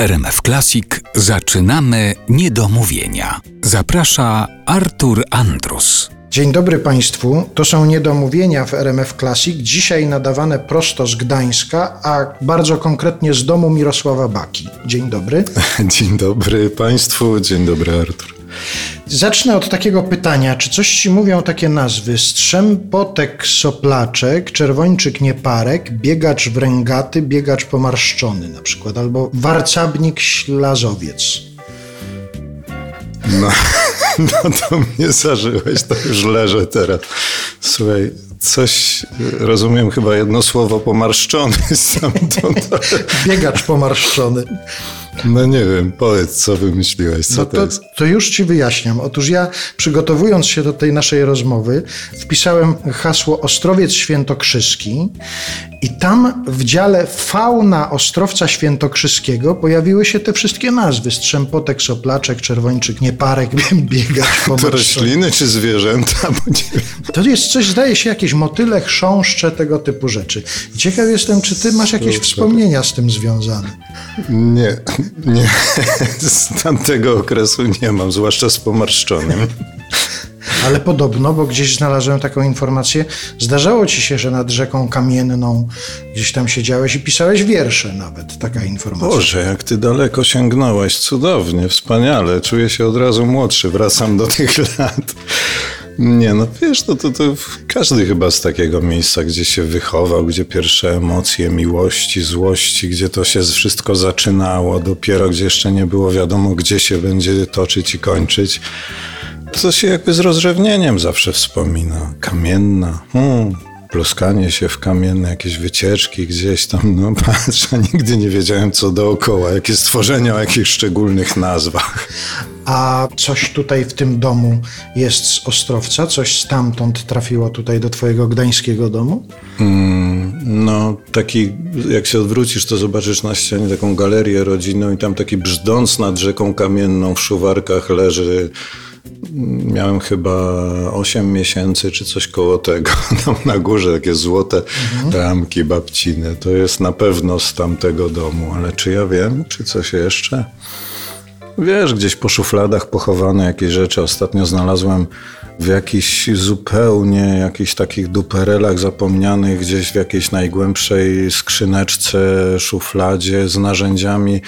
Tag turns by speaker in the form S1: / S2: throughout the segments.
S1: RMF Classic zaczynamy niedomówienia. Zaprasza Artur Andrus.
S2: Dzień dobry Państwu. To są niedomówienia w RMF Classic, dzisiaj nadawane prosto z Gdańska, a bardzo konkretnie z domu Mirosława Baki. Dzień dobry.
S3: Dzień dobry Państwu, dzień dobry Artur.
S2: Zacznę od takiego pytania. Czy coś ci mówią takie nazwy? Strzempotek soplaczek, czerwończyk nieparek, biegacz wręgaty, biegacz pomarszczony na przykład, albo warcabnik ślazowiec.
S3: No, no to mnie zażyłeś, to już leżę teraz. Słuchaj, coś, rozumiem chyba jedno słowo pomarszczony stamtąd.
S2: Biegacz pomarszczony.
S3: No nie wiem, powiedz, co wymyśliłeś, co
S2: no
S3: to,
S2: to
S3: jest?
S2: To już ci wyjaśniam. Otóż ja, przygotowując się do tej naszej rozmowy, wpisałem hasło Ostrowiec Świętokrzyski i tam w dziale fauna Ostrowca Świętokrzyskiego pojawiły się te wszystkie nazwy. Strzempotek, soplaczek, czerwończyk, nieparek, biegacz,
S3: To rośliny czy zwierzęta?
S2: To jest coś, zdaje się, jakieś motyle, chrząszcze, tego typu rzeczy. Ciekaw jestem, czy ty masz jakieś
S3: Super.
S2: wspomnienia z tym związane.
S3: Nie, nie, z tamtego okresu nie mam, zwłaszcza z pomarszczonym.
S2: Ale podobno, bo gdzieś znalazłem taką informację, zdarzało ci się, że nad rzeką kamienną gdzieś tam siedziałeś i pisałeś wiersze nawet, taka informacja.
S3: Boże, jak ty daleko sięgnąłeś, cudownie, wspaniale, czuję się od razu młodszy, wracam do tych lat. Nie, no wiesz, to, to, to każdy chyba z takiego miejsca, gdzie się wychował, gdzie pierwsze emocje miłości, złości, gdzie to się wszystko zaczynało, dopiero gdzie jeszcze nie było wiadomo, gdzie się będzie toczyć i kończyć. To się jakby z rozrzewnieniem zawsze wspomina. Kamienna, hmm, pluskanie się w kamienne, jakieś wycieczki gdzieś tam, no patrz, nigdy nie wiedziałem co dookoła, jakie stworzenia o jakichś szczególnych nazwach.
S2: A coś tutaj w tym domu jest z Ostrowca? Coś stamtąd trafiło tutaj do twojego gdańskiego domu?
S3: No, taki, jak się odwrócisz, to zobaczysz na ścianie taką galerię rodzinną i tam taki brzdąc nad rzeką kamienną w szuwarkach leży. Miałem chyba 8 miesięcy czy coś koło tego. Tam na górze takie złote ramki babcine. To jest na pewno z tamtego domu, ale czy ja wiem, czy coś jeszcze? Wiesz, gdzieś po szufladach pochowane jakieś rzeczy. Ostatnio znalazłem w jakichś zupełnie jakichś takich duperelach zapomnianych, gdzieś w jakiejś najgłębszej skrzyneczce, szufladzie z narzędziami.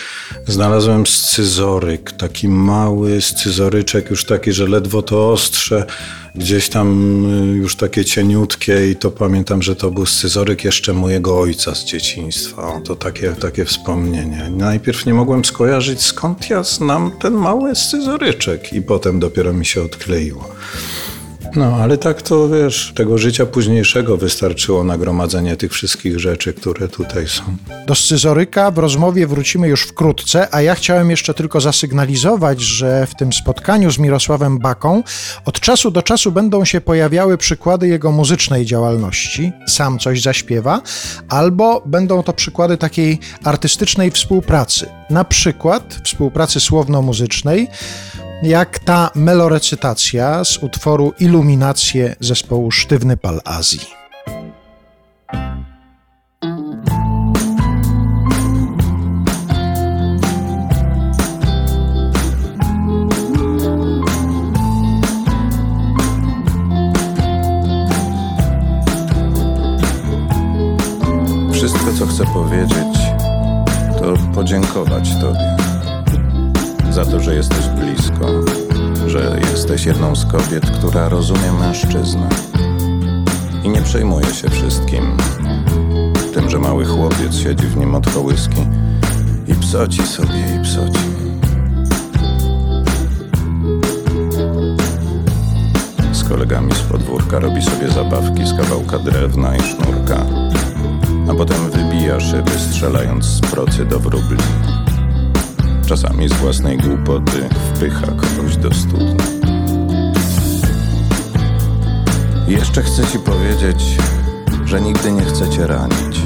S3: Znalazłem scyzoryk, taki mały scyzoryczek, już taki, że ledwo to ostrze. Gdzieś tam y, już takie cieniutkie i to pamiętam, że to był scyzoryk jeszcze mojego ojca z dzieciństwa. O, to takie, takie wspomnienie. Najpierw nie mogłem skojarzyć, skąd ja znam ten mały scyzoryczek i potem dopiero mi się odkleiło. No, ale tak to wiesz, tego życia późniejszego wystarczyło nagromadzenie tych wszystkich rzeczy, które tutaj są.
S2: Do scyzoryka w rozmowie wrócimy już wkrótce, a ja chciałem jeszcze tylko zasygnalizować, że w tym spotkaniu z Mirosławem Baką od czasu do czasu będą się pojawiały przykłady jego muzycznej działalności, sam coś zaśpiewa, albo będą to przykłady takiej artystycznej współpracy, na przykład współpracy słowno-muzycznej, jak ta melorecytacja z utworu Iluminacje zespołu Sztywny Pal Azji.
S3: Wszystko, co chcę powiedzieć, to podziękować Tobie za to, że jesteś blisko, że jesteś jedną z kobiet, która rozumie mężczyznę i nie przejmuje się wszystkim. Tym, że mały chłopiec siedzi w nim od kołyski i psoci sobie i psoci. Z kolegami z podwórka robi sobie zabawki z kawałka drewna i sznurka a potem wybija szyby strzelając z procy do wróbli. Czasami z własnej głupoty wpycha kogoś do studni. Jeszcze chcę ci powiedzieć, że nigdy nie chcę cię ranić.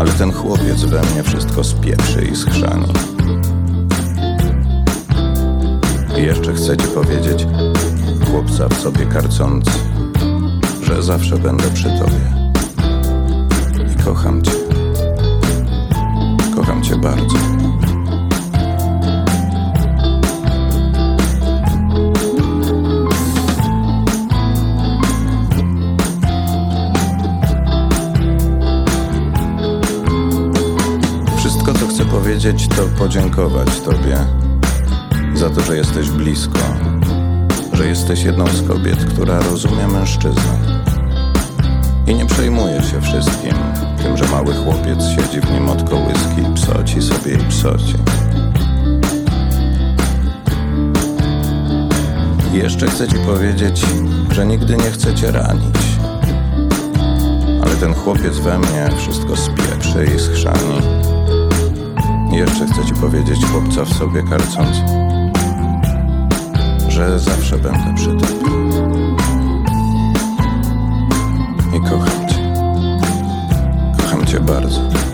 S3: Ale ten chłopiec we mnie wszystko spieprzy i schrzani. Jeszcze chcę ci powiedzieć, chłopca w sobie karcący, że zawsze będę przy tobie. I kocham cię. Kocham cię bardzo. Powiedzieć, to podziękować Tobie za to, że jesteś blisko, że jesteś jedną z kobiet, która rozumie mężczyznę. I nie przejmuje się wszystkim, tym, że mały chłopiec siedzi w nim od kołyski i psoci sobie i psoci. I jeszcze chcę ci powiedzieć, że nigdy nie chcę cię ranić. Ale ten chłopiec we mnie wszystko spieprzy powiedzieć, chłopca w sobie karcąc, że zawsze będę przy tobie. I kocham cię. Kocham cię bardzo.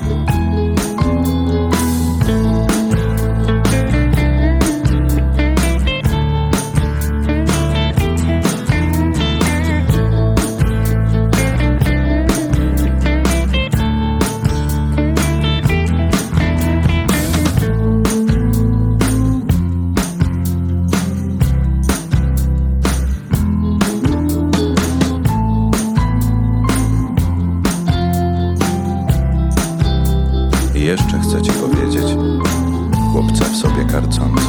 S3: Karcący,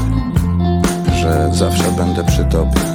S3: że zawsze będę przy tobie